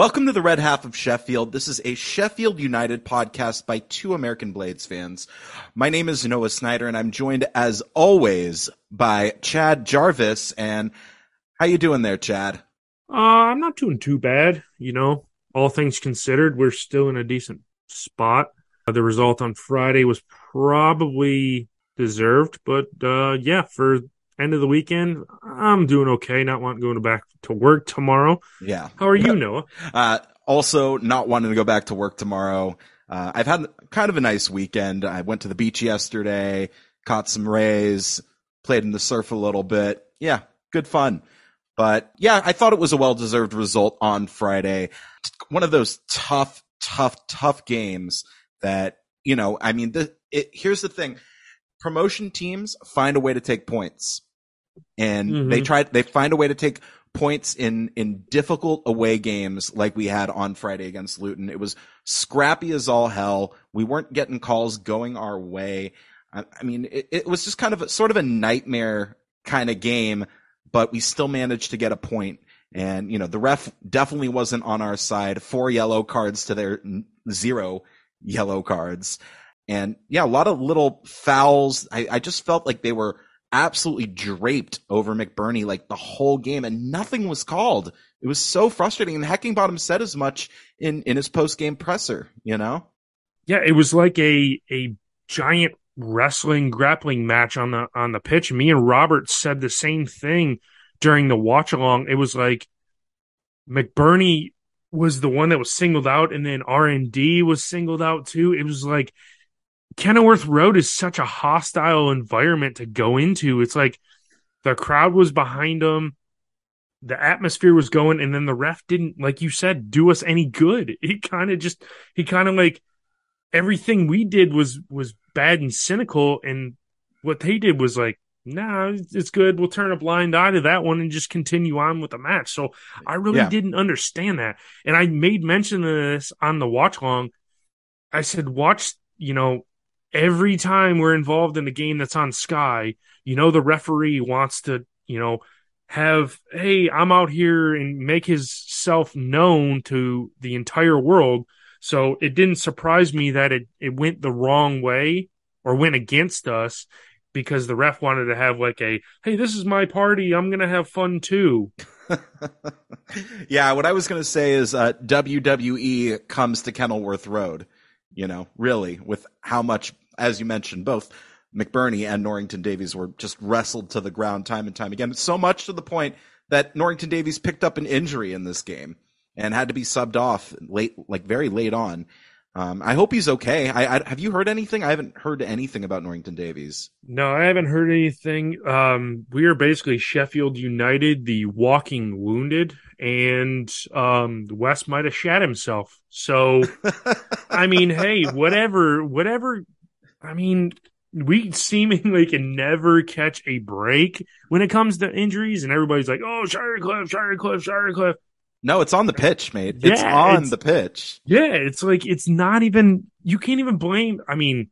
Welcome to the Red Half of Sheffield. This is a Sheffield United podcast by two American Blades fans. My name is Noah Snyder and I'm joined as always by Chad Jarvis. And how you doing there, Chad? Uh, I'm not doing too bad. You know, all things considered, we're still in a decent spot. Uh, the result on Friday was probably deserved, but uh, yeah, for end of the weekend, I'm doing okay. Not wanting to go back to work tomorrow. Yeah. How are you, Noah? Uh, also, not wanting to go back to work tomorrow. Uh, I've had kind of a nice weekend. I went to the beach yesterday, caught some rays, played in the surf a little bit. Yeah, good fun. But yeah, I thought it was a well deserved result on Friday. One of those tough, tough, tough games that, you know, I mean, the, it, here's the thing. Promotion teams find a way to take points and mm-hmm. they try, they find a way to take points in, in difficult away games like we had on Friday against Luton. It was scrappy as all hell. We weren't getting calls going our way. I, I mean, it, it was just kind of a, sort of a nightmare kind of game but we still managed to get a point. And, you know, the ref definitely wasn't on our side. Four yellow cards to their zero yellow cards. And yeah, a lot of little fouls. I, I just felt like they were absolutely draped over McBurnie like the whole game and nothing was called. It was so frustrating. And Heckingbottom said as much in, in his post game presser, you know? Yeah, it was like a, a giant wrestling grappling match on the on the pitch. Me and Robert said the same thing during the watch along. It was like McBurnie was the one that was singled out, and then R and D was singled out too. It was like Kenilworth Road is such a hostile environment to go into. It's like the crowd was behind them, the atmosphere was going, and then the ref didn't, like you said, do us any good. He kind of just he kind of like everything we did was was bad and cynical, and what they did was like, nah, it's good. We'll turn a blind eye to that one and just continue on with the match. So I really yeah. didn't understand that, and I made mention of this on the watch long. I said, watch, you know, every time we're involved in a game that's on Sky, you know, the referee wants to, you know, have, hey, I'm out here and make his self known to the entire world so it didn't surprise me that it, it went the wrong way or went against us because the ref wanted to have like a, hey, this is my party. I'm going to have fun too. yeah, what I was going to say is uh, WWE comes to Kenilworth Road, you know, really, with how much, as you mentioned, both McBurnie and Norrington Davies were just wrestled to the ground time and time again. So much to the point that Norrington Davies picked up an injury in this game and had to be subbed off late, like very late on. Um, I hope he's okay. I, I, have you heard anything? I haven't heard anything about Norrington Davies. No, I haven't heard anything. Um, we are basically Sheffield United, the walking wounded, and um, Wes might have shat himself. So, I mean, hey, whatever, whatever. I mean, we seemingly can never catch a break when it comes to injuries, and everybody's like, "Oh, Shirecliffe, Shirecliffe, Shirecliffe." No, it's on the pitch, mate. Yeah, it's on it's, the pitch. Yeah, it's like it's not even you can't even blame I mean,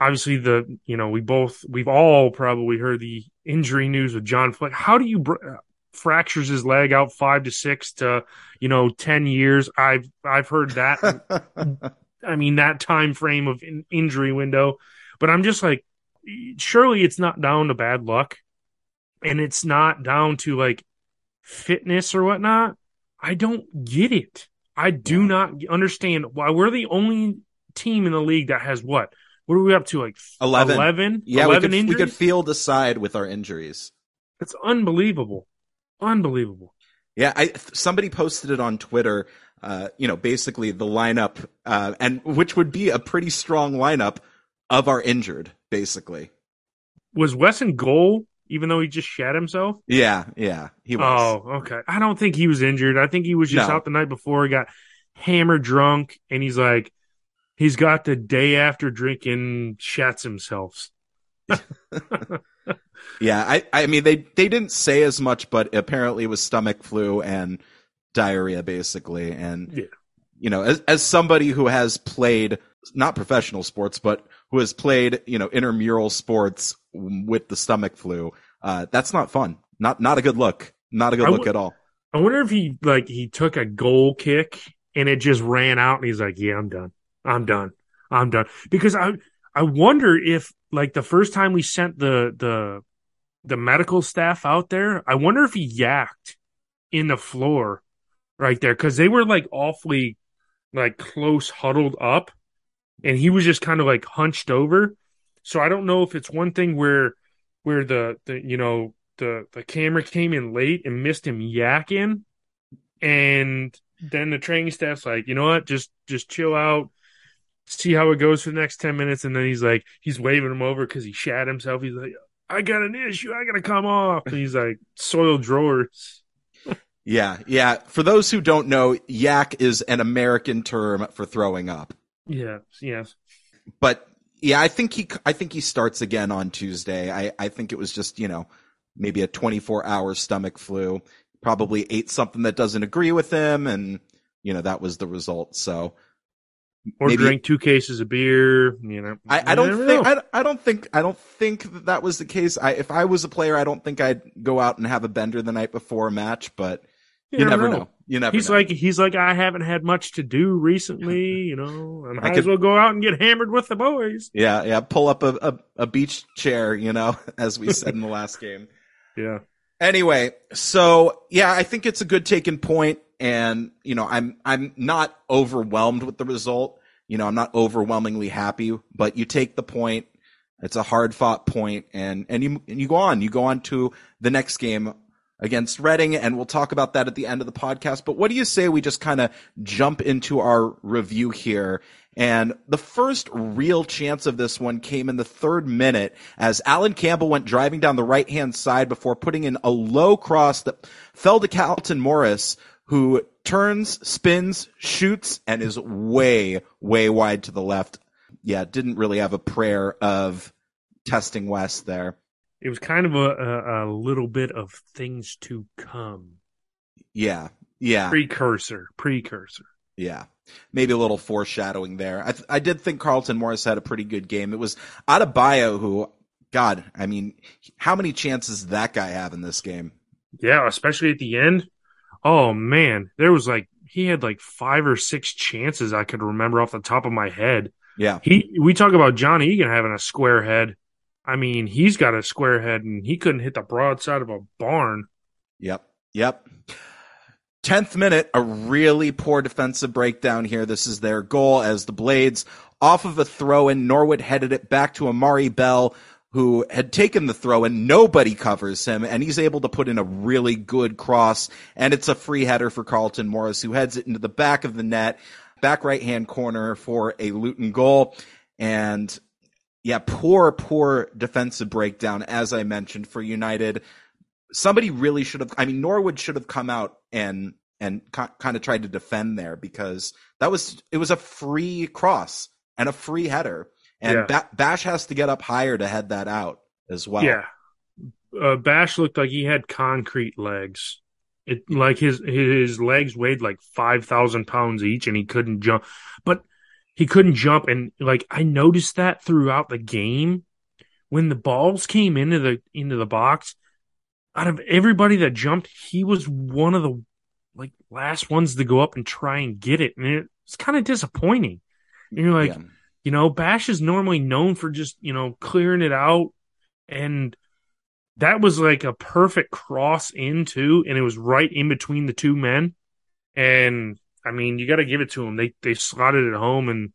obviously the you know, we both we've all probably heard the injury news with John Fleck. How do you br- uh, fractures his leg out 5 to 6 to, you know, 10 years? I've I've heard that I mean that time frame of in- injury window, but I'm just like surely it's not down to bad luck and it's not down to like fitness or whatnot I don't get it. I do yeah. not understand why we're the only team in the league that has what? What are we up to? Like 11? 11? Yeah, 11 we, could, we could field aside with our injuries. It's unbelievable. Unbelievable. Yeah, I somebody posted it on Twitter. Uh, you know, basically the lineup, uh, and which would be a pretty strong lineup of our injured, basically. Was Wesson goal even though he just shat himself? Yeah, yeah, he was. Oh, okay. I don't think he was injured. I think he was just no. out the night before. He got hammered drunk, and he's like, he's got the day after drinking shats himself. yeah, I, I mean, they they didn't say as much, but apparently it was stomach flu and diarrhea, basically. And yeah. You know, as as somebody who has played not professional sports, but who has played, you know, intramural sports with the stomach flu. Uh, that's not fun. Not, not a good look. Not a good look at all. I wonder if he like he took a goal kick and it just ran out and he's like, "Yeah, I'm done. I'm done. I'm done." Because I I wonder if like the first time we sent the the the medical staff out there, I wonder if he yacked in the floor right there because they were like awfully like close huddled up and he was just kind of like hunched over. So I don't know if it's one thing where where the the you know the the camera came in late and missed him yakking, and then the training staff's like, you know what, just just chill out, see how it goes for the next ten minutes, and then he's like, he's waving him over because he shat himself. He's like, I got an issue, I gotta come off. And he's like, soiled drawers. Yeah, yeah. For those who don't know, yak is an American term for throwing up. Yes, yes. But yeah, I think he, I think he starts again on Tuesday. I, I think it was just, you know, maybe a 24 hour stomach flu. Probably ate something that doesn't agree with him, and you know that was the result. So, Or Maybe- drank two cases of beer. You know, I, I don't think know. I, I don't think I don't think that, that was the case. I, if I was a player, I don't think I'd go out and have a bender the night before a match. But you, never know. You never. He's know. like he's like I haven't had much to do recently, you know. I might could- as well go out and get hammered with the boys. yeah, yeah. Pull up a, a, a beach chair, you know, as we said in the last game. Yeah. Anyway, so yeah, I think it's a good taken point, and you know, I'm I'm not overwhelmed with the result. You know, I'm not overwhelmingly happy, but you take the point. It's a hard fought point, and and you and you go on. You go on to the next game against Reading, and we'll talk about that at the end of the podcast. But what do you say we just kind of jump into our review here? And the first real chance of this one came in the third minute as Allan Campbell went driving down the right hand side before putting in a low cross that fell to Carlton Morris, who turns, spins, shoots, and is way, way wide to the left. Yeah, didn't really have a prayer of testing Wes there. It was kind of a, a, a little bit of things to come. Yeah, yeah. Precursor. Precursor. Yeah. Maybe a little foreshadowing there. I, th- I did think Carlton Morris had a pretty good game. It was Adebayo who, God, I mean, how many chances did that guy have in this game? Yeah, especially at the end. Oh man, there was like he had like five or six chances I could remember off the top of my head. Yeah. He we talk about John Egan having a square head. I mean, he's got a square head and he couldn't hit the broadside of a barn. Yep. Yep. 10th minute, a really poor defensive breakdown here. This is their goal as the Blades off of a throw in. Norwood headed it back to Amari Bell, who had taken the throw and nobody covers him. And he's able to put in a really good cross. And it's a free header for Carlton Morris, who heads it into the back of the net, back right hand corner for a Luton goal. And yeah, poor, poor defensive breakdown, as I mentioned, for United somebody really should have. I mean, Norwood should have come out and and kind of tried to defend there because that was it was a free cross and a free header, and Yeah. ba- Bash has to get up higher to head that out as well. Yeah. Uh, Bash looked like he had concrete legs. It like his his legs weighed like five thousand pounds each, and he couldn't jump. But he couldn't jump, and like I noticed that throughout the game, when the balls came into the into the box, out of everybody that jumped, he was one of the like last ones to go up and try and get it, and it's kind of disappointing. And you're like, Yeah. you know, Bash is normally known for just, you know, clearing it out. And that was like a perfect cross into, and it was right in between the two men. And I mean, you got to give it to them. They, they slotted it home, and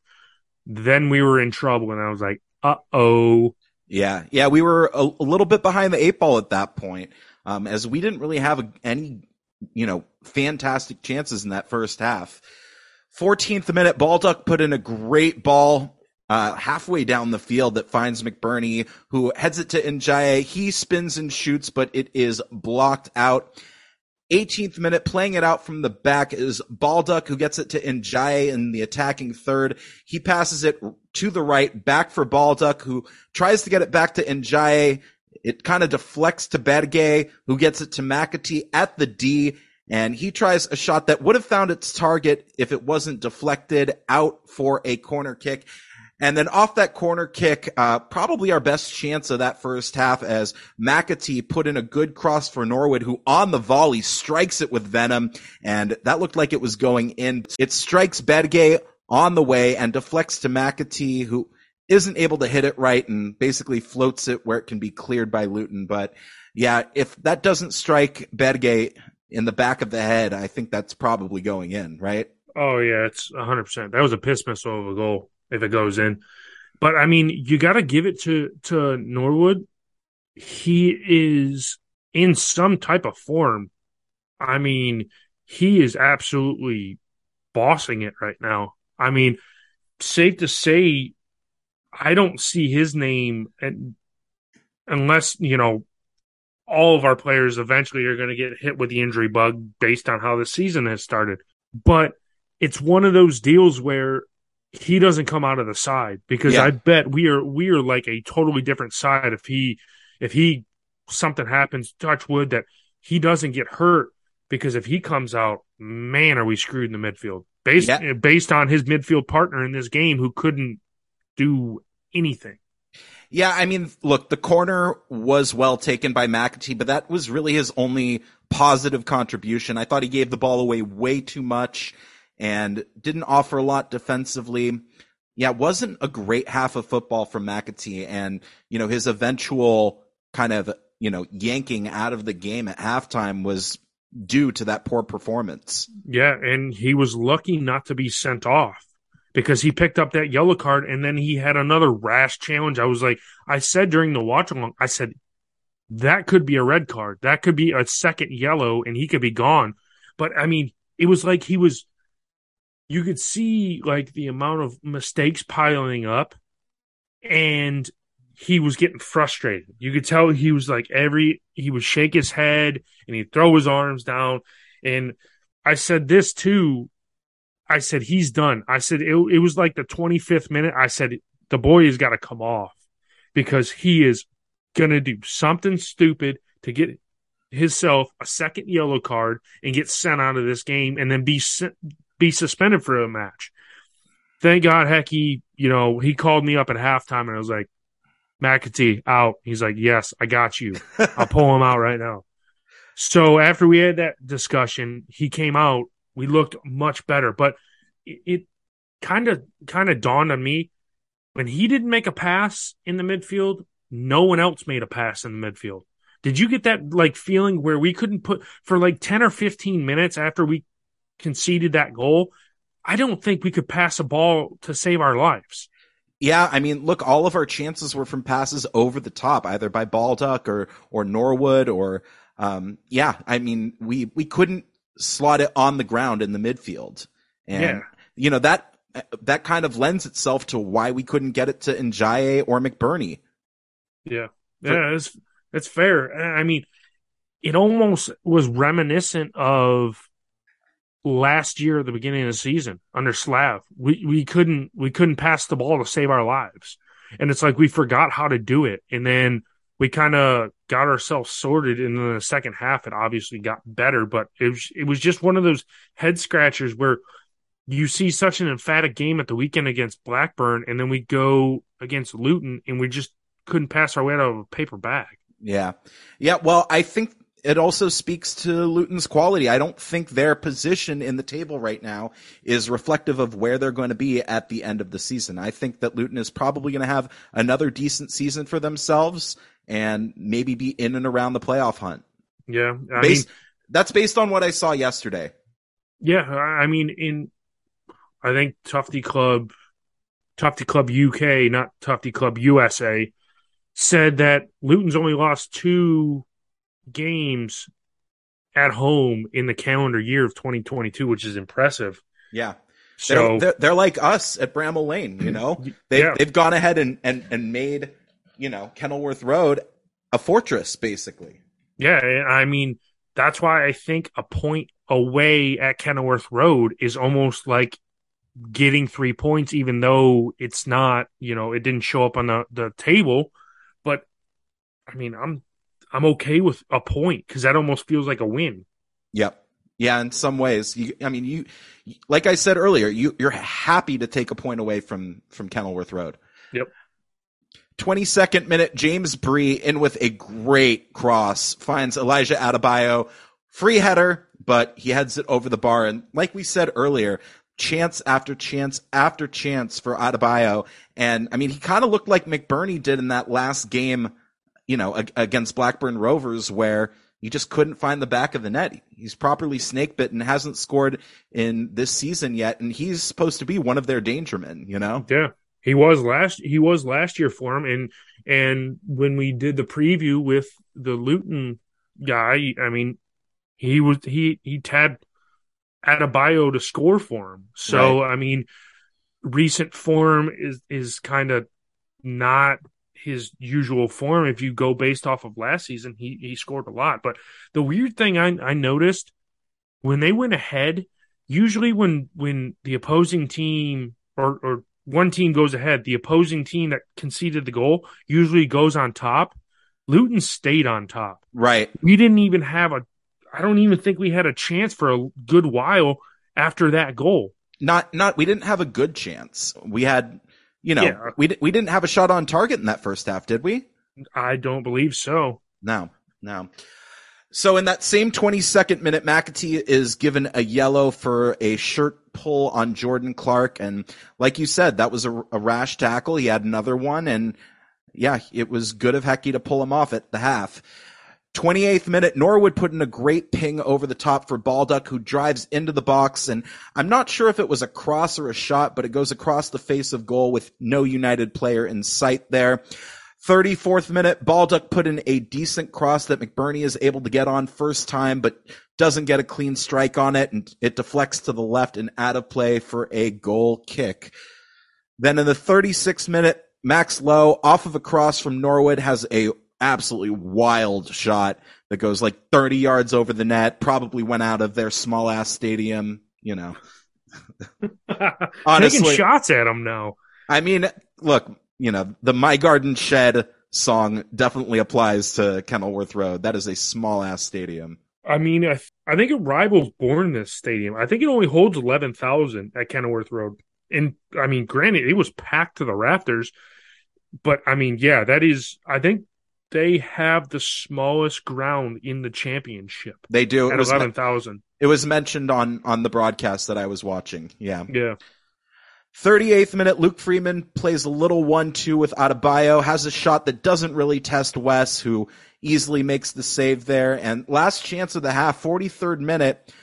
then we were in trouble. And I was like, uh oh. Yeah, yeah, we were a, a little bit behind the eight ball at that point, um, as we didn't really have any, you know, fantastic chances in that first half. 14th minute, Baldock put in a great ball uh, halfway down the field that finds McBurnie, who heads it to Ndiaye. He spins and shoots, but it is blocked out. 18th minute, playing it out from the back is Baldock, who gets it to Ndiaye in the attacking third. He passes it to the right, back for Baldock, who tries to get it back to Ndiaye. It kind of deflects to Berge, who gets it to McAtee at the D, and he tries a shot that would have found its target if it wasn't deflected out for a corner kick. And then off that corner kick, uh, probably our best chance of that first half as McAtee put in a good cross for Norwood, who on the volley strikes it with venom. And that looked like it was going in. It strikes Bedgay on the way and deflects to McAtee, who isn't able to hit it right and basically floats it where it can be cleared by Luton. But yeah, if that doesn't strike Bedgay in the back of the head, I think that's probably going in, right? Oh yeah, it's hundred percent. That was a piss missile of a goal if it goes in. But I mean, you got to give it to to Norwood. He is in some type of form. I mean, he is absolutely bossing it right now. I mean, safe to say, I don't see his name and unless you know all of our players eventually are going to get hit with the injury bug based on how the season has started. But it's one of those deals where he doesn't come out of the side because yeah. I bet we are we are like a totally different side if he if he something happens touch wood that he doesn't get hurt because if he comes out man are we screwed in the midfield based yeah. Eh, based on his midfield partner in this game who couldn't do anything. Yeah, I mean, look, the corner was well taken by McAtee, but that was really his only positive contribution. I thought he gave the ball away way too much and didn't offer a lot defensively. Yeah, wasn't a great half of football from McAtee and, you know, his eventual kind of, you know, yanking out of the game at halftime was due to that poor performance. Yeah, and he was lucky not to be sent off because he picked up that yellow card and then he had another rash challenge. I was like, I said during the watch along, I said, that could be a red card. That could be a second yellow and he could be gone. But I mean, it was like he was you could see like the amount of mistakes piling up and he was getting frustrated. You could tell he was like every he would shake his head and he'd throw his arms down. And I said this too. I said he's done. I said it, it was like the 25th minute. I said the boy has got to come off because he is gonna do something stupid to get himself a second yellow card and get sent out of this game and then be sent, be suspended for a match. Thank God, heck, he, you know, he called me up at halftime and I was like, McAtee out. He's like, yes, I got you. I'll pull him out right now. So after we had that discussion, he came out. We looked much better, but it kind of kind of dawned on me when he didn't make a pass in the midfield. No one else made a pass in the midfield. Did you get that like feeling where we couldn't put for like 10 or 15 minutes after we conceded that goal, I don't think we could pass a ball to save our lives. Yeah, I mean, look, all of our chances were from passes over the top, either by Baldock or or Norwood or um, yeah, I mean, we we couldn't slot it on the ground in the midfield, and yeah. you know that that kind of lends itself to why we couldn't get it to Ndiaye or McBurnie. Yeah, yeah, it's it's fair. I mean, it almost was reminiscent of last year at the beginning of the season under Slav. We we couldn't we couldn't pass the ball to save our lives. And it's like we forgot how to do it. And then we kind of got ourselves sorted in the second half. It obviously got better, but it was, it was just one of those head scratchers where you see such an emphatic game at the weekend against Blackburn, and then we go against Luton, and we just couldn't pass our way out of a paper bag. Yeah. Yeah. Well, I think it also speaks to Luton's quality. I don't think their position in the table right now is reflective of where they're going to be at the end of the season. I think that Luton is probably going to have another decent season for themselves and maybe be in and around the playoff hunt. Yeah. I based, mean, that's based on what I saw yesterday. Yeah. I mean, in, I think Tufty Club, Tufty Club UK, not Tufty Club USA, said that Luton's only lost two games at home in the calendar year of 2022, which is impressive. Yeah. So they're, they're, like us at Bramall Lane, you know, they've, yeah. they've gone ahead and, and, and made, you know, Kenilworth Road a fortress basically. Yeah. I mean, that's why I think a point away at Kenilworth Road is almost like getting three points, even though it's not, you know, it didn't show up on the, the table. But I mean, I'm I'm okay with a point because that almost feels like a win. Yep. Yeah, in some ways, you, I mean, you, like I said earlier, you, you're happy to take a point away from, from Kenilworth Road. Yep. 22nd minute, James Bree in with a great cross, finds Elijah Adebayo, free header, but he heads it over the bar. And like we said earlier, chance after chance after chance for Adebayo. And I mean, he kind of looked like McBurnie did in that last game, you know, against Blackburn Rovers where he just couldn't find the back of the net. He's properly snake bitten, hasn't scored in this season yet, and he's supposed to be one of their danger men, you know? Yeah. He was last he was last year for him and and when we did the preview with the Luton guy, I mean he was he he had Adebayo to score for him. So right. I mean recent form is is kind of not his usual form. If you go based off of last season, he he scored a lot. But the weird thing I I noticed when they went ahead, usually when when the opposing team or or one team goes ahead, the opposing team that conceded the goal usually goes on top. Luton stayed on top. Right. We didn't even have a I don't even think we had a chance for a good while after that goal. Not not we didn't have a good chance. We had you know, yeah. we we didn't have a shot on target in that first half, did we? I don't believe so. No. No. So in that same 22nd minute, McAtee is given a yellow for a shirt pull on Jordan Clark. And like you said, that was a, a, rash tackle. He had another one. And yeah, it was good of Hecky to pull him off at the half. 28th minute, Norwood put in a great ping over the top for Baldock, who drives into the box. And I'm not sure if it was a cross or a shot, but it goes across the face of goal with no United player in sight there. 34th minute, Baldock put in a decent cross that McBurney is able to get on first time, but doesn't get a clean strike on it, and it deflects to the left and out of play for a goal kick. Then in the 36th minute, Max Lowe off of a cross from Norwood has a absolutely wild shot that goes like 30 yards over the net, probably went out of their small ass stadium, you know. Honestly, taking shots at him now. I mean, look, you know, the My Garden Shed song definitely applies to Kenilworth Road. That is a small ass stadium. I mean, I, th- I think it rivals Bournemouth Stadium. I think it only holds 11,000 at Kenilworth Road. And I mean, granted, it was packed to the rafters, but I mean, yeah, that is, I think they have the smallest ground in the championship. They do. At 11,000. It was mentioned on, on the broadcast that I was watching. Yeah. Yeah. 38th minute, Luke Freeman plays a little 1-2 with Adebayo, has a shot that doesn't really test Wes, who easily makes the save there. And last chance of the half, 43rd minute,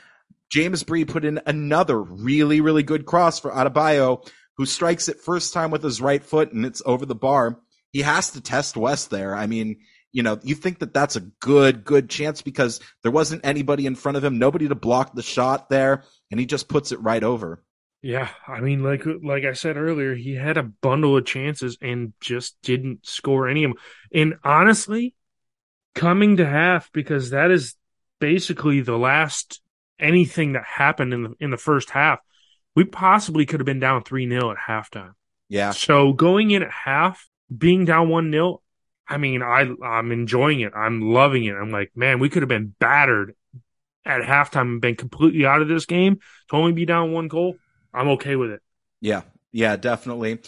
James Bree put in another really, really good cross for Adebayo, who strikes it first time with his right foot and it's over the bar. He has to test Wes there. I mean, you know, you think that that's a good, good chance because there wasn't anybody in front of him, nobody to block the shot there, and he just puts it right over. Yeah, I mean, like like I said earlier, he had a bundle of chances and just didn't score any of them. And honestly, coming to half because that is basically the last anything that happened in the in the first half. We possibly could have been down three 0 at halftime. Yeah. So going in at half, being down one 0 I mean, I I'm enjoying it. I'm loving it. I'm like, man, we could have been battered at halftime and been completely out of this game to only be down one goal. I'm okay with it. Yeah, yeah, definitely.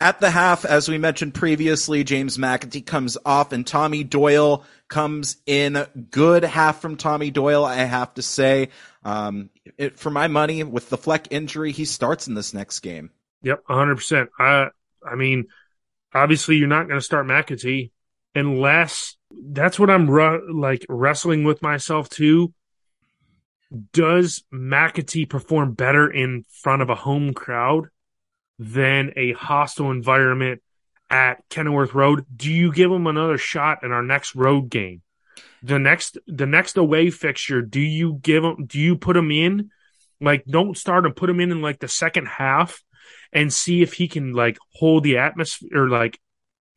At the half, as we mentioned previously, James McAtee comes off and Tommy Doyle comes in. Good half from Tommy Doyle, I have to say. Um, it, for my money, with the Fleck injury, he starts in this next game. Yep, 100%. I, I mean, obviously, you're not going to start McAtee unless that's what I'm like wrestling with myself too does McAtee perform better in front of a home crowd than a hostile environment at Kenilworth Road? Do you give him another shot in our next road game? The next the next away fixture, do you give him do you put him in? Like don't start and put him in in like the second half and see if he can like hold the atmosphere or like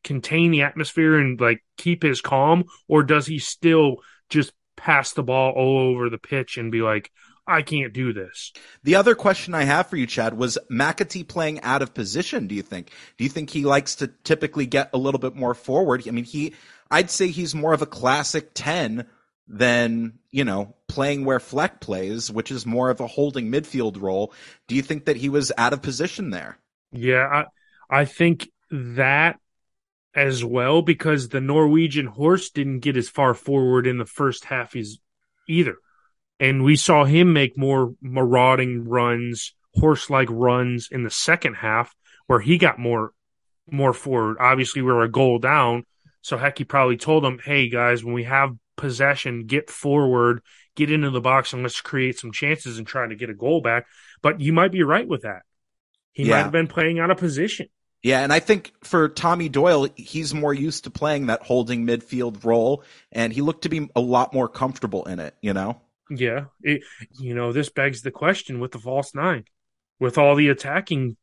contain the atmosphere and like keep his calm or does he still just pass the ball all over the pitch and be like, I can't do this. The other question I have for you, Chad, was McAtee playing out of position, do you think? Do you think he likes to typically get a little bit more forward? I mean, he, I'd say he's more of a classic 10 than, you know, playing where Fleck plays, which is more of a holding midfield role. Do you think that he was out of position there? Yeah, I, I think that as well because the Norwegian horse didn't get as far forward in the first half as either. And we saw him make more marauding runs, horse like runs in the second half where he got more more forward. Obviously we we're a goal down. So Hecky probably told them, Hey guys, when we have possession, get forward, get into the box and let's create some chances and try to get a goal back. But you might be right with that. He yeah. might have been playing out of position. Yeah, and I think for Tommy Doyle, he's more used to playing that holding midfield role, and he looked to be a lot more comfortable in it, you know? Yeah. It, you know, this begs the question with the false nine. With all the attacking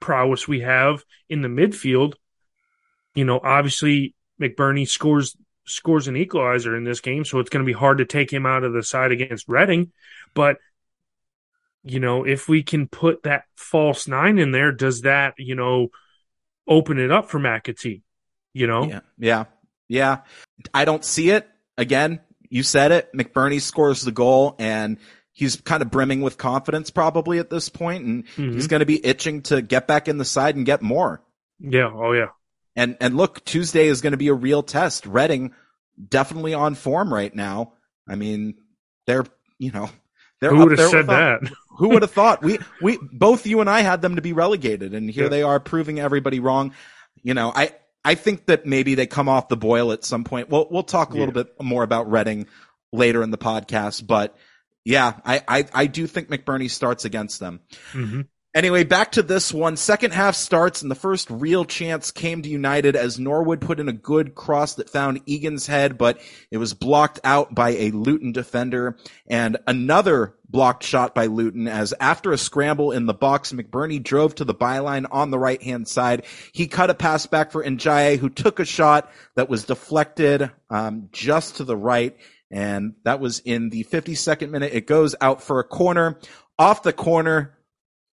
prowess we have in the midfield, you know, obviously McBurnie scores scores an equalizer in this game, so it's going to be hard to take him out of the side against Reading. But you know, if we can put that false nine in there, does that you know open it up for McAtee? You know, yeah, yeah, yeah. I don't see it again. You said it. McBurnie scores the goal, and he's kind of brimming with confidence probably at this point, and mm-hmm. he's going to be itching to get back in the side and get more. Yeah. Oh yeah. And and look, Tuesday is going to be a real test. Reading definitely on form right now. I mean, they're you know they're who would have said that? who would have thought? We we both you and I had them to be relegated, and here yeah. they are proving everybody wrong. You know, I I think that maybe they come off the boil at some point. We'll we'll talk a yeah. little bit more about Reading later in the podcast, but yeah, I I, I do think McBurnie starts against them. Mm-hmm. Anyway, back to this one. Second half starts and the first real chance came to United as Norwood put in a good cross that found Egan's head, but it was blocked out by a Luton defender and another blocked shot by Luton as after a scramble in the box, McBurnie drove to the byline on the right hand side. He cut a pass back for Ndiaye who took a shot that was deflected, um, just to the right. And that was in the 52nd minute. It goes out for a corner off the corner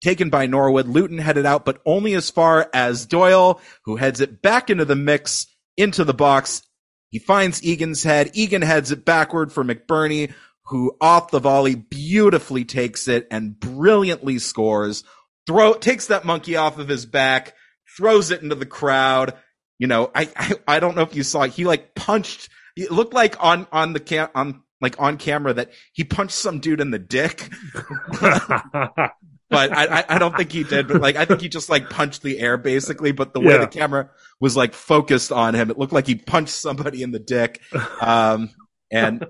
taken by Norwood. Luton headed out, but only as far as Doyle, who heads it back into the mix, into the box. He finds Egan's head. Egan heads it backward for McBurnie, who off the volley beautifully takes it and brilliantly scores. Throw, takes that monkey off of his back, throws it into the crowd. You know, I, I, I don't know if you saw, it. he like punched, it looked like on, on the cam, on, like on camera that he punched some dude in the dick. but I, I don't think he did. But like, I think he just like punched the air basically. But the way yeah. the camera was like focused on him, it looked like he punched somebody in the dick. Um, and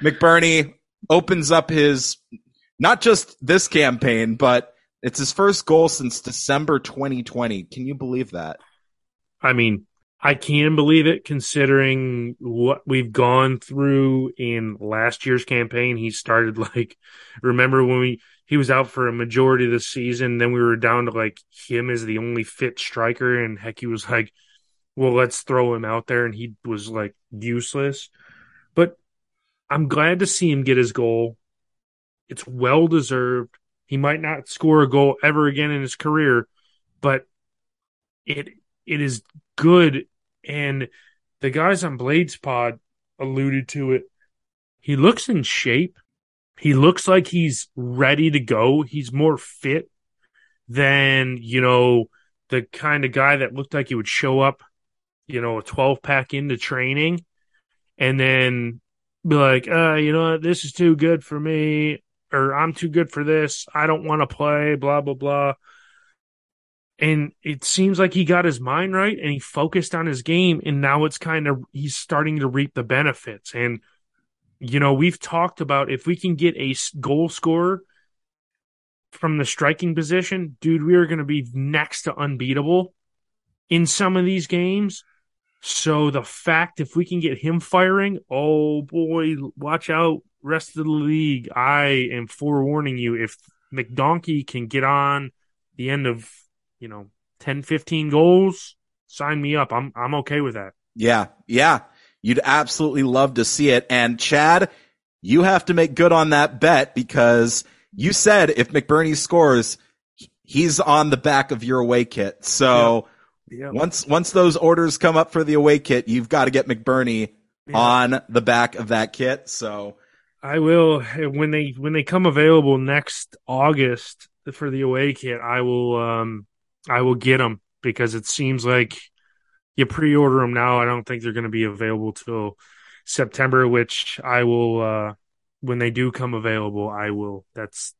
McBurnie opens up his, not just this campaign, but it's his first goal since December 2020. Can you believe that? I mean, I can believe it considering what we've gone through in last year's campaign. He started like, remember when we, he was out for a majority of the season. Then we were down to like him as the only fit striker, and heck, he was like, "Well, let's throw him out there," and he was like useless. But I'm glad to see him get his goal. It's well deserved. He might not score a goal ever again in his career, but it it is good. And the guys on Blades Pod alluded to it. He looks in shape. He looks like he's ready to go. He's more fit than, you know, the kind of guy that looked like he would show up, you know, a 12 pack into training and then be like, uh, you know what, this is too good for me, or I'm too good for this. I don't want to play, blah, blah, blah. And it seems like he got his mind right and he focused on his game. And now it's kind of, he's starting to reap the benefits. And you know, we've talked about if we can get a goal scorer from the striking position, dude, we are going to be next to unbeatable in some of these games. So the fact if we can get him firing, oh boy, watch out, rest of the league. I am forewarning you if McDonkey can get on the end of, you know, 10, 15 goals, sign me up. I'm I'm okay with that. Yeah. Yeah. You'd absolutely love to see it. And Chad, you have to make good on that bet because you said if McBurnie scores, he's on the back of your away kit. So yeah. Yeah. once once those orders come up for the away kit, you've got to get McBurnie Yeah. on the back of that kit. So I will when they when they come available next August for the away kit. I will um I will get them because it seems like you pre-order them now. I don't think they're going to be available till September, which I will uh when they do come available. I will. That's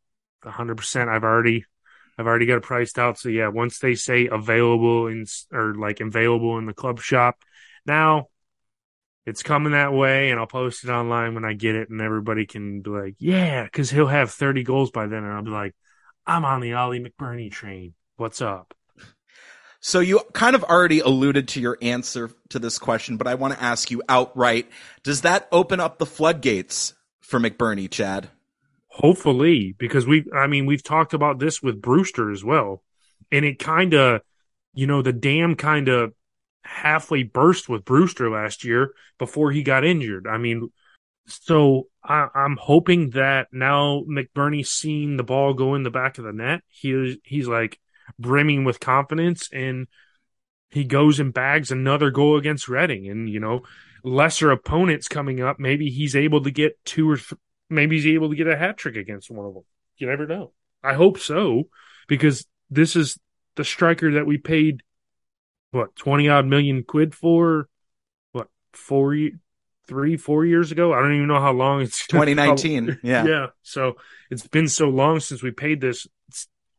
hundred percent. I've already I've already got it priced out. So yeah, once they say available in or like available in the club shop, now it's coming that way, and I'll post it online when I get it, and everybody can be like, yeah, because he'll have 30 goals by then, and I'll be like, I'm on the Oli McBurnie train. What's up? So you kind of already alluded to your answer to this question, but I want to ask you outright, does that open up the floodgates for McBurnie, Chad? Hopefully, because we I mean, we've talked about this with Brewster as well. And it kind of, you know, the dam kind of halfway burst with Brewster last year before he got injured. I mean, so I, am hoping that now McBurnie's seeing the ball go in the back of the net. He he's like brimming with confidence, and he goes and bags another goal against Reading. And you know, lesser opponents coming up, maybe he's able to get two or th- maybe he's able to get a hat trick against one of them. You never know. I hope so because this is the striker that we paid what twenty odd million quid for what four three four years ago i don't even know how long it's 2019 yeah yeah so it's been so long since we paid this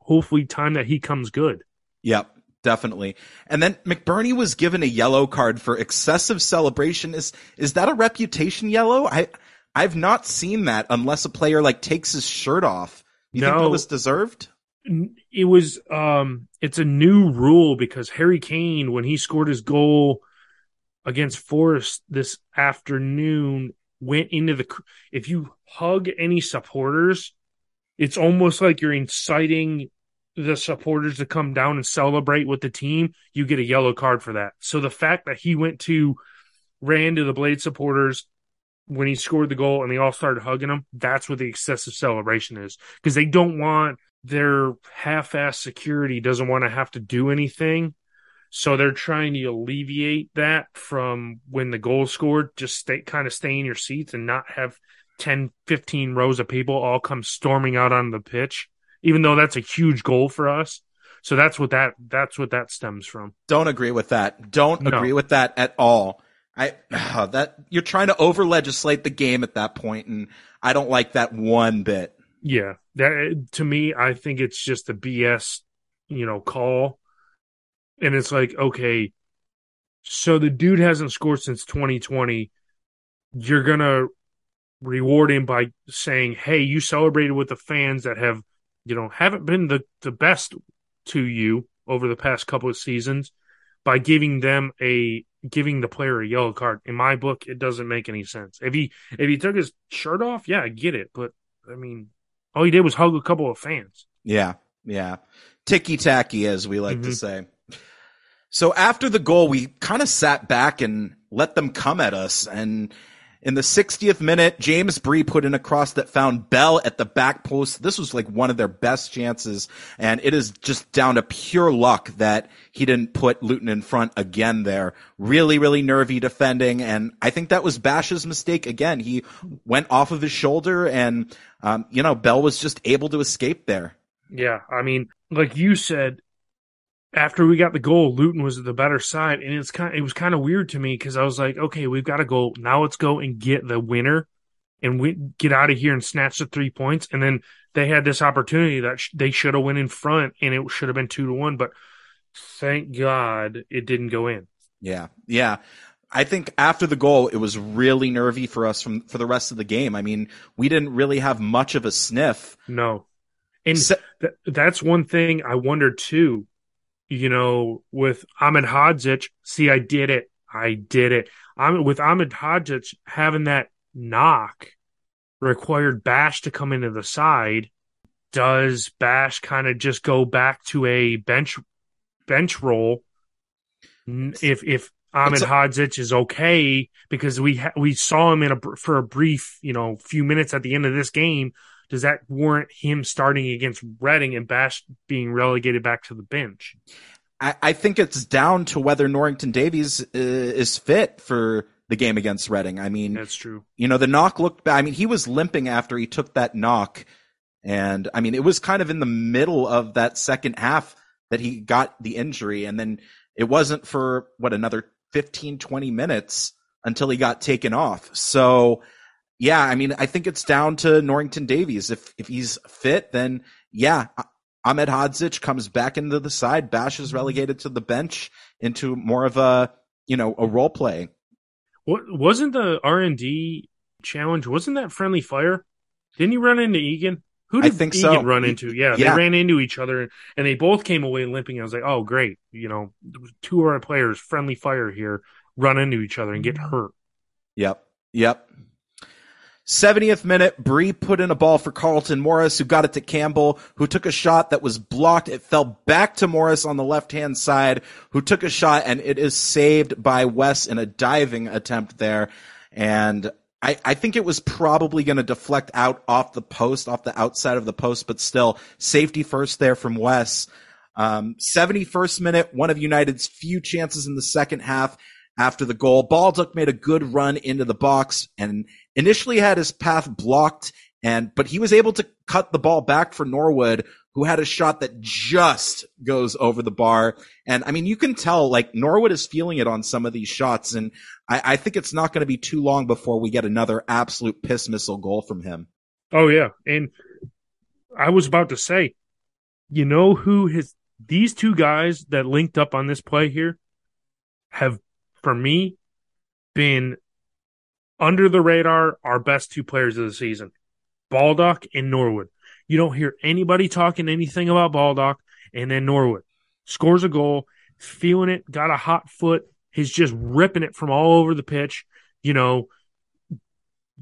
hopefully time that he comes good. Yep definitely. And then McBurnie was given a yellow card for excessive celebration. Is is that a reputation yellow? I i've not seen that unless a player like takes his shirt off. You no. think that was deserved? It was um it's a new rule because Harry Kane when he scored his goal against Forest this afternoon went into the if you hug any supporters it's almost like you're inciting the supporters to come down and celebrate with the team you get a yellow card for that. So the fact that he went to ran to the blade supporters when he scored the goal and they all started hugging him that's what the excessive celebration is. Because they don't want their half-ass security doesn't want to have to do anything. So they're trying to alleviate that from when the goal scored just stay kind of stay in your seats and not have 10 15 rows of people all come storming out on the pitch even though that's a huge goal for us so that's what that that's what that stems from don't agree with that don't no. agree with that at all i uh, that you're trying to over legislate the game at that point and i don't like that one bit yeah, that to me, I think it's just a BS, you know, call. And it's like, okay, so the dude hasn't scored since 2020. You're gonna reward him by saying, "Hey, you celebrated with the fans that have, you know, haven't been the the best to you over the past couple of seasons." By giving them a giving the player a yellow card, in my book, it doesn't make any sense. If he if he took his shirt off, yeah, I get it, but I mean, all he did was hug a couple of fans. Yeah, yeah. Ticky tacky, as we like mm-hmm. to say. So after the goal, we kind of sat back and let them come at us. And in the 60th minute, James Bree put in a cross that found Bell at the back post. This was like one of their best chances. And it is just down to pure luck that he didn't put Luton in front again there. Really, really nervy defending. And I think that was Bash's mistake again. He went off of his shoulder and um, you know, Bell was just able to escape there. Yeah, I mean, like you said, after we got the goal, Luton was the better side, and it's kind. Of, it was kind of weird to me because I was like, okay, we've got a goal now. Let's go and get the winner, and we get out of here and snatch the three points. And then they had this opportunity that sh- they should have went in front, and it should have been two to one. But thank God it didn't go in. Yeah, yeah. I think after the goal, it was really nervy for us from for the rest of the game. I mean, we didn't really have much of a sniff. No, and Se- th- that's one thing I wonder too. You know, with Ahmed Hodzic, see, I did it. I did it. I'm with Ahmed Hodzic having that knock required Bash to come into the side. Does Bash kind of just go back to a bench bench role? If if Ahmed Hodzic is okay because we ha- we saw him in a for a brief you know few minutes at the end of this game. Does that warrant him starting against Reading and Bash being relegated back to the bench? I, I think it's down to whether Norrington Davies uh, is fit for the game against Reading. I mean, That's true. you know, the knock looked bad. I mean, he was limping after he took that knock. And I mean, it was kind of in the middle of that second half that he got the injury. And then it wasn't for what another 15, 20 minutes until he got taken off. So yeah, I mean, I think it's down to Norrington Davies. If, if he's fit, then yeah, Ahmedhodzic comes back into the side. Bash is mm-hmm. relegated to the bench into more of a, you know, a role play. What wasn't the R and D challenge? Wasn't that friendly fire? Didn't you run into Egan? Who I did think Egan so. run into? Yeah, Yeah. they ran into each other and they both came away limping. I was like, oh great, you know, two of our players friendly fire here run into each other and get mm-hmm. hurt. Yep. Yep. 70th minute, Bree put in a ball for Carlton Morris, who got it to Campbell, who took a shot that was blocked. It fell back to Morris on the left hand side, who took a shot, and it is saved by Wes in a diving attempt there. And I, I think it was probably going to deflect out off the post, off the outside of the post, but still safety first there from Wes. Um, 71st minute, one of United's few chances in the second half after the goal. Baldock made a good run into the box and initially had his path blocked and, but he was able to cut the ball back for Norwood, who had a shot that just goes over the bar. And I mean, you can tell like Norwood is feeling it on some of these shots. And I, I think it's not going to be too long before we get another absolute piss missile goal from him. Oh yeah, and I was about to say, you know who his these two guys that linked up on this play here have for me been under the radar our best two players of the season. Baldock and Norwood. You don't hear anybody talking anything about Baldock and then Norwood scores a goal, feeling it, got a hot foot, he's just ripping it from all over the pitch, you know,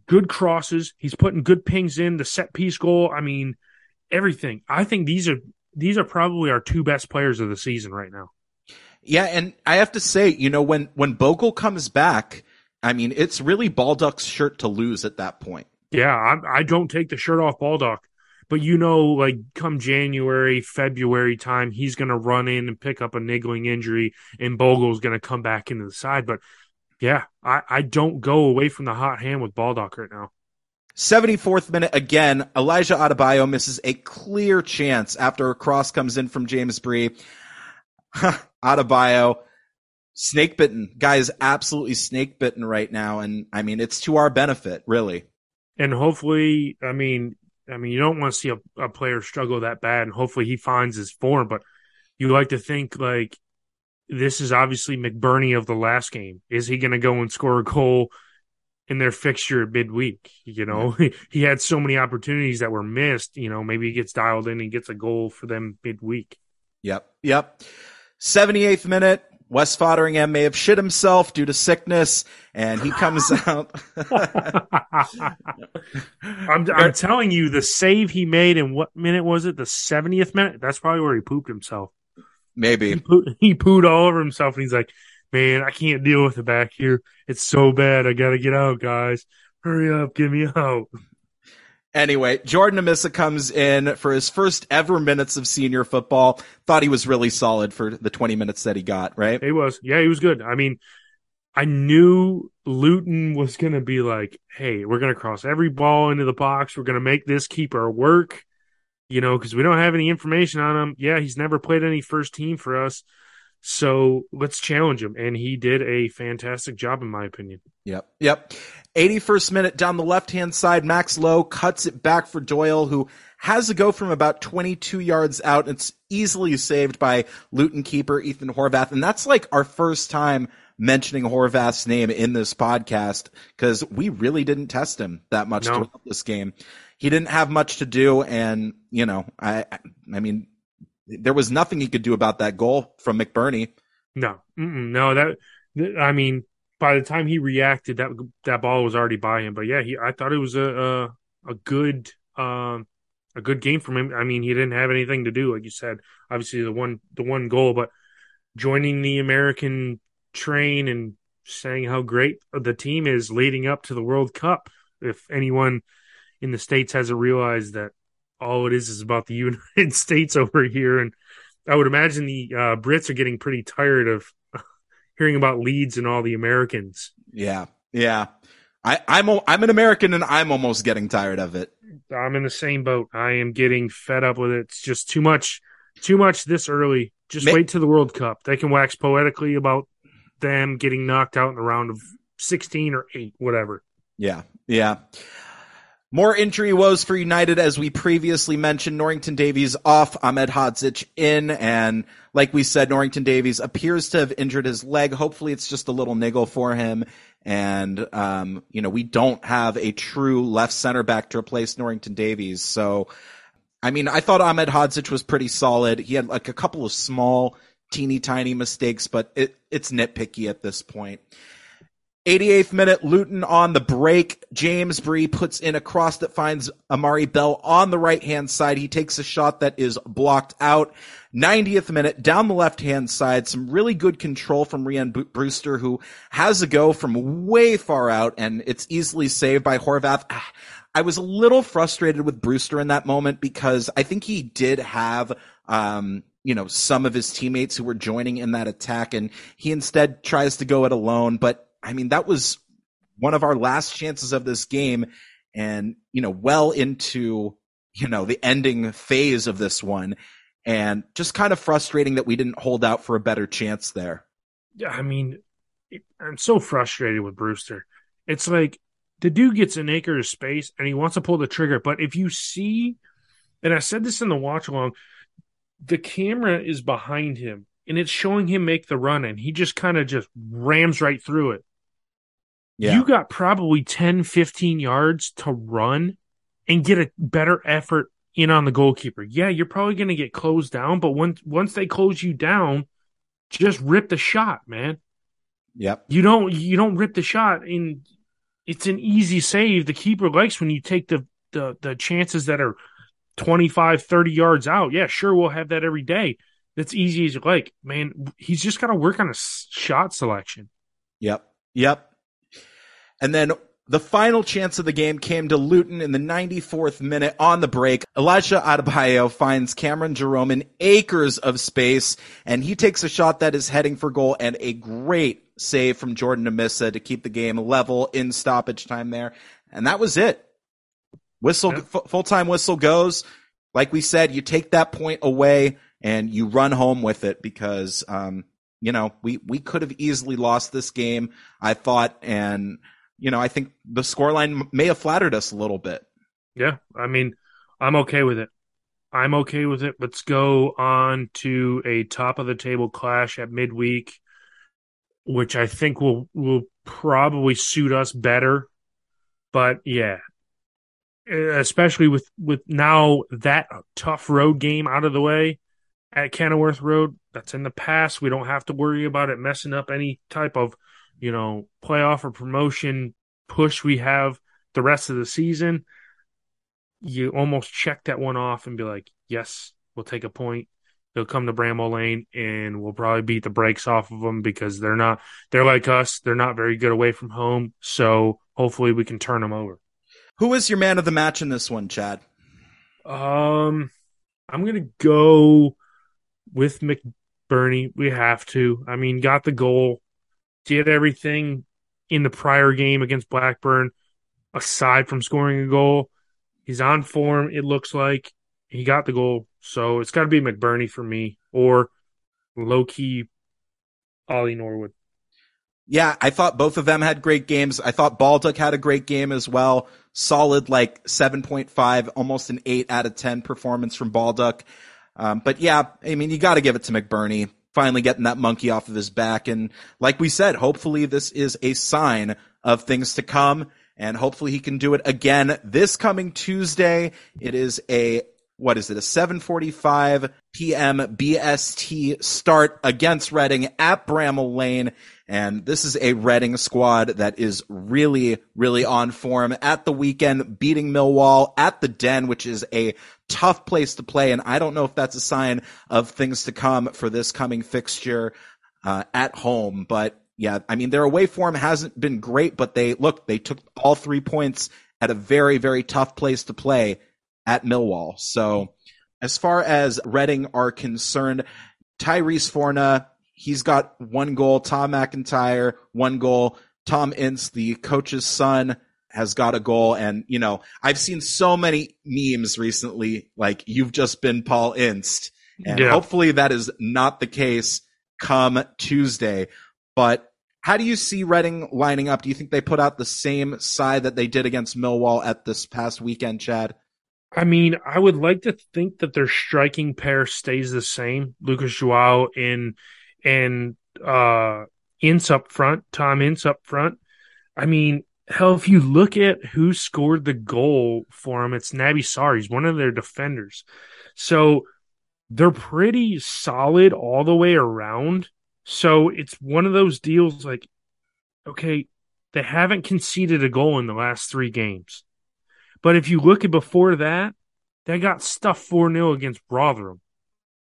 good crosses, he's putting good pings in, the set piece goal, I mean, everything. I think these are these are probably our two best players of the season right now. Yeah, and I have to say, you know, when when Bogle comes back, I mean, it's really Baldock's shirt to lose at that point. Yeah, I, I don't take the shirt off Baldock, but you know, like come January, February time, he's going to run in and pick up a niggling injury, and Bogle's going to come back into the side. But yeah, I, I don't go away from the hot hand with Baldock right now. 74th minute again, Elijah Adebayo misses a clear chance after a cross comes in from James Bree. Adebayo, snake bitten. Guy is absolutely snake bitten right now. And I mean, it's to our benefit, really. And hopefully, I mean, I mean, you don't want to see a, a player struggle that bad, and hopefully he finds his form. But you like to think like this is obviously McBurnie of the last game. Is he going to go and score a goal in their fixture midweek? You know, he had so many opportunities that were missed. You know, maybe he gets dialed in and gets a goal for them midweek. Yep. Yep. 78th minute. Wes Foderingham may have shit himself due to sickness, and he comes out. I'm, I'm telling you, the save he made in what minute was it? The 70th minute? That's probably where he pooped himself. He, Maybe. poo- he pooed all over himself, and he's like, man, I can't deal with it back here. It's so bad. I got to get out, guys. Hurry up. Get me out. Anyway, Jordan Amissah comes in for his first ever minutes of senior football. Thought he was really solid for the 20 minutes that he got, right? He was. Yeah, he was good. I mean, I knew Luton was going to be like, hey, we're going to cross every ball into the box. We're going to make this keeper work, you know, because we don't have any information on him. Yeah, he's never played any first team for us. So let's challenge him. And he did a fantastic job, in my opinion. Yep. Yep. 81st minute down the left hand side, Max Lowe cuts it back for Doyle, who has to go from about 22 yards out. It's easily saved by Luton keeper Ethan Horvath. And that's like our first time mentioning Horvath's name in this podcast because we really didn't test him that much No. throughout this game. He didn't have much to do. And, you know, I, I mean, there was nothing he could do about that goal from McBurnie. No, Mm-mm, no, that, I mean, by the time he reacted, that that ball was already by him. But yeah, he, I thought it was a a, a good um a good game from him. I mean, he didn't have anything to do, like you said. Obviously, the one the one goal, but joining the American train and saying how great the team is leading up to the World Cup. If anyone in the states hasn't realized that all it is is about the United States over here, and I would imagine the uh, Brits are getting pretty tired of hearing about Leeds and all the Americans. Yeah. Yeah. I, I'm a, I'm an American and I'm almost getting tired of it. I'm in the same boat. I am getting fed up with it. It's just too much, too much this early. Just Ma- wait to the World Cup. They can wax poetically about them getting knocked out in the round of 16 or 8, whatever. Yeah. Yeah. More injury woes for United, as we previously mentioned. Norrington Davies off, Ahmedhodzic in, and like we said, Norrington Davies appears to have injured his leg. Hopefully, it's just a little niggle for him. And um, you know, we don't have a true left center back to replace Norrington Davies. So, I mean, I thought Ahmedhodzic was pretty solid. He had like a couple of small, teeny tiny mistakes, but it, it's nitpicky at this point. 88th minute, Luton on the break. James Bree puts in a cross that finds Amari Bell on the right hand side. He takes a shot that is blocked out. 90th minute, down the left hand side, some really good control from Rian Brewster, who has a go from way far out, and it's easily saved by Horvath. I was a little frustrated with Brewster in that moment because I think he did have, um, you know, some of his teammates who were joining in that attack, and he instead tries to go it alone, but I mean, that was one of our last chances of this game and, you know, well into, you know, the ending phase of this one and just kind of frustrating that we didn't hold out for a better chance there. Yeah. I mean, I'm so frustrated with Brewster. It's like the dude gets an acre of space and he wants to pull the trigger. But if you see, and I said this in the watch along, the camera is behind him and it's showing him make the run and he just kind of just rams right through it. Yeah. You got probably 10, 15 yards to run and get a better effort in on the goalkeeper. Yeah, you're probably going to get closed down, but once once they close you down, just rip the shot, man. Yep. You don't you don't rip the shot and it's an easy save. The keeper likes when you take the the the chances that are 25 30 yards out. Yeah, sure we'll have that every day. That's easy as you like. Man, he's just got to work on a shot selection. Yep. Yep. And then the final chance of the game came to Luton in the 94th minute on the break. Elijah Adebayo finds Cameron Jerome in acres of space, and he takes a shot that is heading for goal and a great save from Jordan Amissah to keep the game level in stoppage time there. And that was it. Whistle, f- full time whistle goes. Like we said, you take that point away and you run home with it because, um, you know, we, we could have easily lost this game, I thought, and you know, I think the scoreline may have flattered us a little bit. Yeah, I mean, I'm okay with it. I'm okay with it. Let's go on to a top of the table clash at midweek, which I think will will probably suit us better. But yeah, eh, especially with with now that tough road game out of the way at Kenilworth Road, that's in the past. We don't have to worry about it messing up any type of you know, playoff or promotion push we have the rest of the season, you almost check that one off and be like, yes, we'll take a point. They'll come to Bramall Lane and we'll probably beat the brakes off of them because they're not, they're like us. They're not very good away from home. So hopefully we can turn them over. Who is your man of the match in this one, Chad? Um, I'm going to go with McBurnie. We have to. I mean, got the goal did everything in the prior game against Blackburn, aside from scoring a goal. He's on form, it looks like. He got the goal. So it's got to be McBurnie for me or low key Ollie Norwood. Yeah, I thought both of them had great games. I thought Baldock had a great game as well. Solid, like 7.5, almost an 8 out of 10 performance from Baldock. Um, but yeah, I mean, you got to give it to McBurnie finally getting that monkey off of his back. And like we said, hopefully this is a sign of things to come. And hopefully he can do it again this coming Tuesday. It is a what is it, a 7:45 p.m. BST start against Reading at Bramall Lane. And this is a Reading squad that is really, really on form at the weekend, beating Millwall at the Den, which is a tough place to play. And I don't know if that's a sign of things to come for this coming fixture uh, at home. But yeah, I mean, their away form hasn't been great, but they look, they took all three points at a very, very tough place to play at Millwall. So as far as Reading are concerned, Tyrese Fornah, he's got one goal. Tom McIntyre, one goal. Tom Ince, the coach's son, has got a goal. And, you know, I've seen so many memes recently, like, you've just been Paul Ince. And Yeah. hopefully that is not the case come Tuesday. But how do you see Reading lining up? Do you think they put out the same side that they did against Millwall at this past weekend, Chad? I mean, I would like to think that their striking pair stays the same. Lucas Joao and and uh Ince up front, Tom Ince up front. I mean, hell, if you look at who scored the goal for him, it's Naby Sarr. He's one of their defenders. So they're pretty solid all the way around. So it's one of those deals like, okay, they haven't conceded a goal in the last three games. But if you look at before that, they got stuffed 4 0 against Rotherham.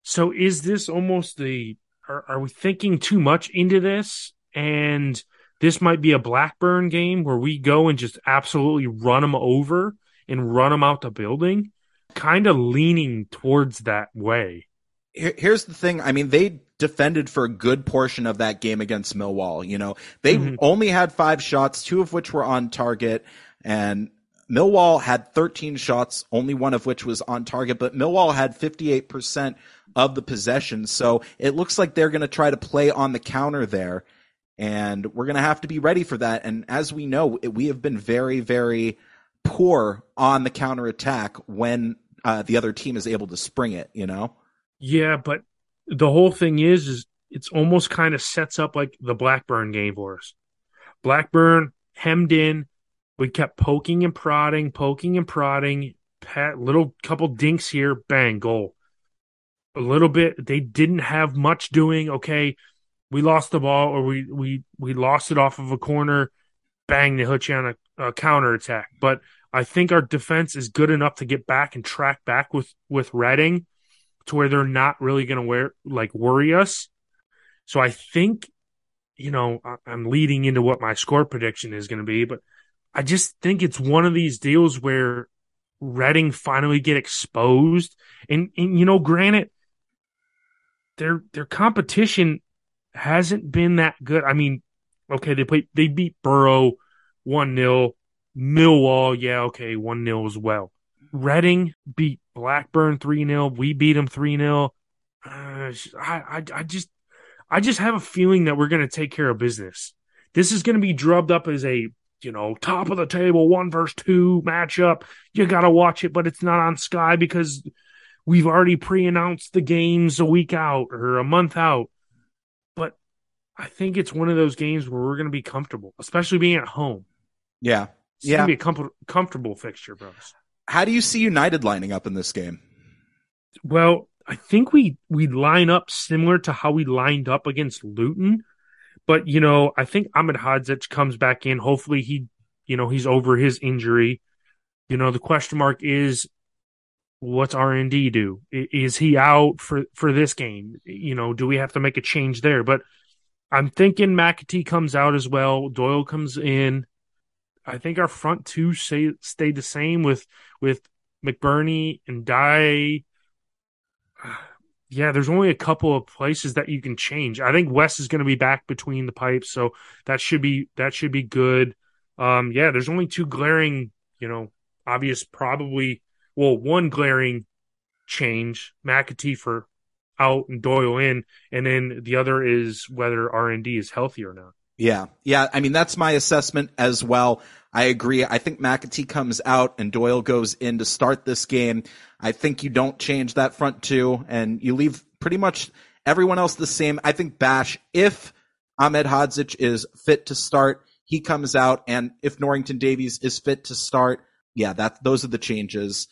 So is this almost the. Are, are we thinking too much into this? And this might be a Blackburn game where we go and just absolutely run them over and run them out the building? Kind of leaning towards that way. Here's the thing. I mean, they defended for a good portion of that game against Millwall. You know, they Mhm. only had five shots, two of which were on target, and Millwall had 13 shots, only one of which was on target, but Millwall had 58% of the possession. So it looks like they're going to try to play on the counter there. And we're going to have to be ready for that. And as we know, we have been very, very poor on the counter attack when uh, the other team is able to spring it, you know? Yeah, but the whole thing is, is it's almost kind of sets up like the Blackburn game for us. Blackburn hemmed in. We kept poking and prodding, poking and prodding. Pat, little couple dinks here, bang, goal. A little bit. They didn't have much doing. Okay, we lost the ball, or we we we lost it off of a corner. Bang, they hit you on a, a counter attack. But I think our defense is good enough to get back and track back with with Reading to where they're not really going to wear like worry us. So I think, you know, I'm leading into what my score prediction is going to be, but I just think it's one of these deals where Reading finally get exposed, and and you know, granted, their their competition hasn't been that good. I mean, okay, they played they beat Borough one 0 Millwall, yeah, okay, one 0 as well. Reading beat Blackburn 3 0. We beat them 3 0. Uh, I, I, I just, I just have a feeling that we're going to take care of business. This is going to be drubbed up as a, you know, top of the table one versus two matchup. You got to watch it, but it's not on Sky because we've already pre announced the games a week out or a month out. But I think it's one of those games where we're going to be comfortable, especially being at home. Yeah. It's Yeah. going to be a com- comfortable fixture, bros. How do you see United lining up in this game? Well, I think we we line up similar to how we lined up against Luton, but you know, I think Ahmedhodzic comes back in. Hopefully, he, you know, he's over his injury. You know, the question mark is, what's R and D do? Is he out for for this game? You know, do we have to make a change there? But I'm thinking McAtee comes out as well. Doyle comes in. I think our front two say stayed the same with with McBurnie and Dye yeah, there's only a couple of places that you can change. I think West is going to be back between the pipes, so that should be that should be good. Um, yeah, there's only two glaring, you know, obvious probably well, one glaring change, McAtee for out and Doyle in, and then the other is whether R and D is healthy or not. Yeah. Yeah. I mean, that's my assessment as well. I agree. I think McAtee comes out and Doyle goes in to start this game. I think you don't change that front two and you leave pretty much everyone else the same. I think Bash, if Ahmedhodzic is fit to start, he comes out. And if Norrington Davies is fit to start, yeah, that, those are the changes.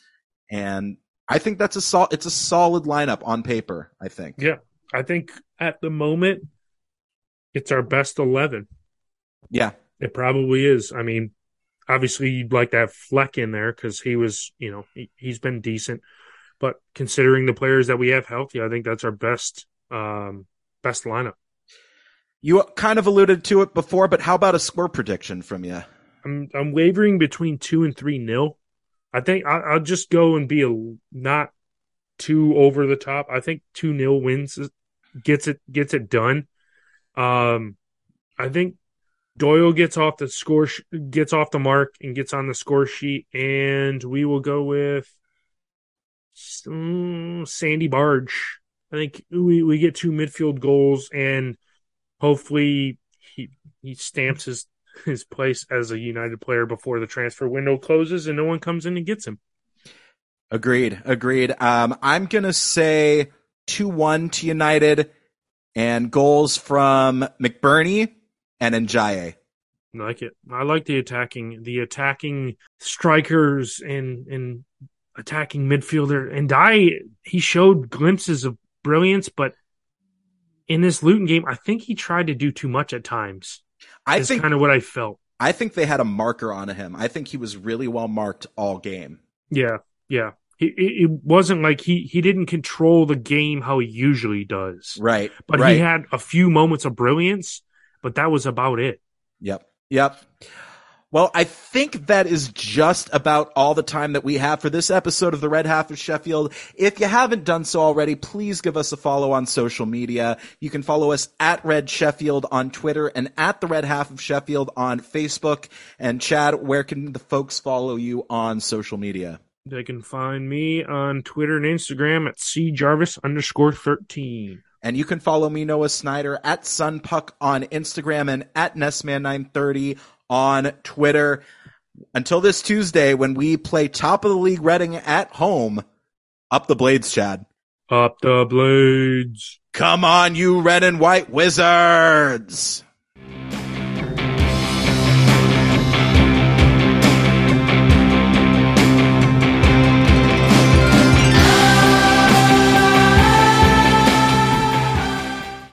And I think that's a sol- it's a solid lineup on paper, I think. Yeah, I think at the moment it's our best eleven. Yeah. It probably is. I mean, obviously you'd like to have Fleck in there because he was, you know, he, he's been decent. But considering the players that we have healthy, I think that's our best um best lineup. You kind of alluded to it before, but how about a score prediction from you? I'm I'm wavering between two and three nil. I think I, I'll just go and be a not too over the top. I think two nil wins gets it gets it done. Um, I think Doyle gets off the score, sh- gets off the mark, and gets on the score sheet, and we will go with um, Sander Berge. I think we, we get two midfield goals, and hopefully he he stamps his his place as a United player before the transfer window closes, and no one comes in and gets him. Agreed. Agreed. Um, I'm gonna say two one to United, and goals from McBurnie and Ndiaye. I like it. I like the attacking, the attacking strikers and and attacking midfielder. And Die, he showed glimpses of brilliance, but in this Luton game, I think he tried to do too much at times. I think kind of what I felt. I think they had a marker on him. I think he was really well marked all game. Yeah, yeah. He, it, it wasn't like he he didn't control the game how he usually does, Right. but right. he had a few moments of brilliance. But that was about it. Yep. Yep. Well, I think that is just about all the time that we have for this episode of the Red Half of Sheffield. If you haven't done so already, please give us a follow on social media. You can follow us at Red Sheffield on Twitter and at the Red Half of Sheffield on Facebook. And Chad, where can the folks follow you on social media? They can find me on Twitter and Instagram at cjarvis underscore thirteen. And you can follow me, Noah Snyder, at Sunpuck on Instagram and at Nessman930 on Twitter. Until this Tuesday, when we play top of the league Reading at home, up the blades, Chad. Up the blades. Come on, you red and white wizards!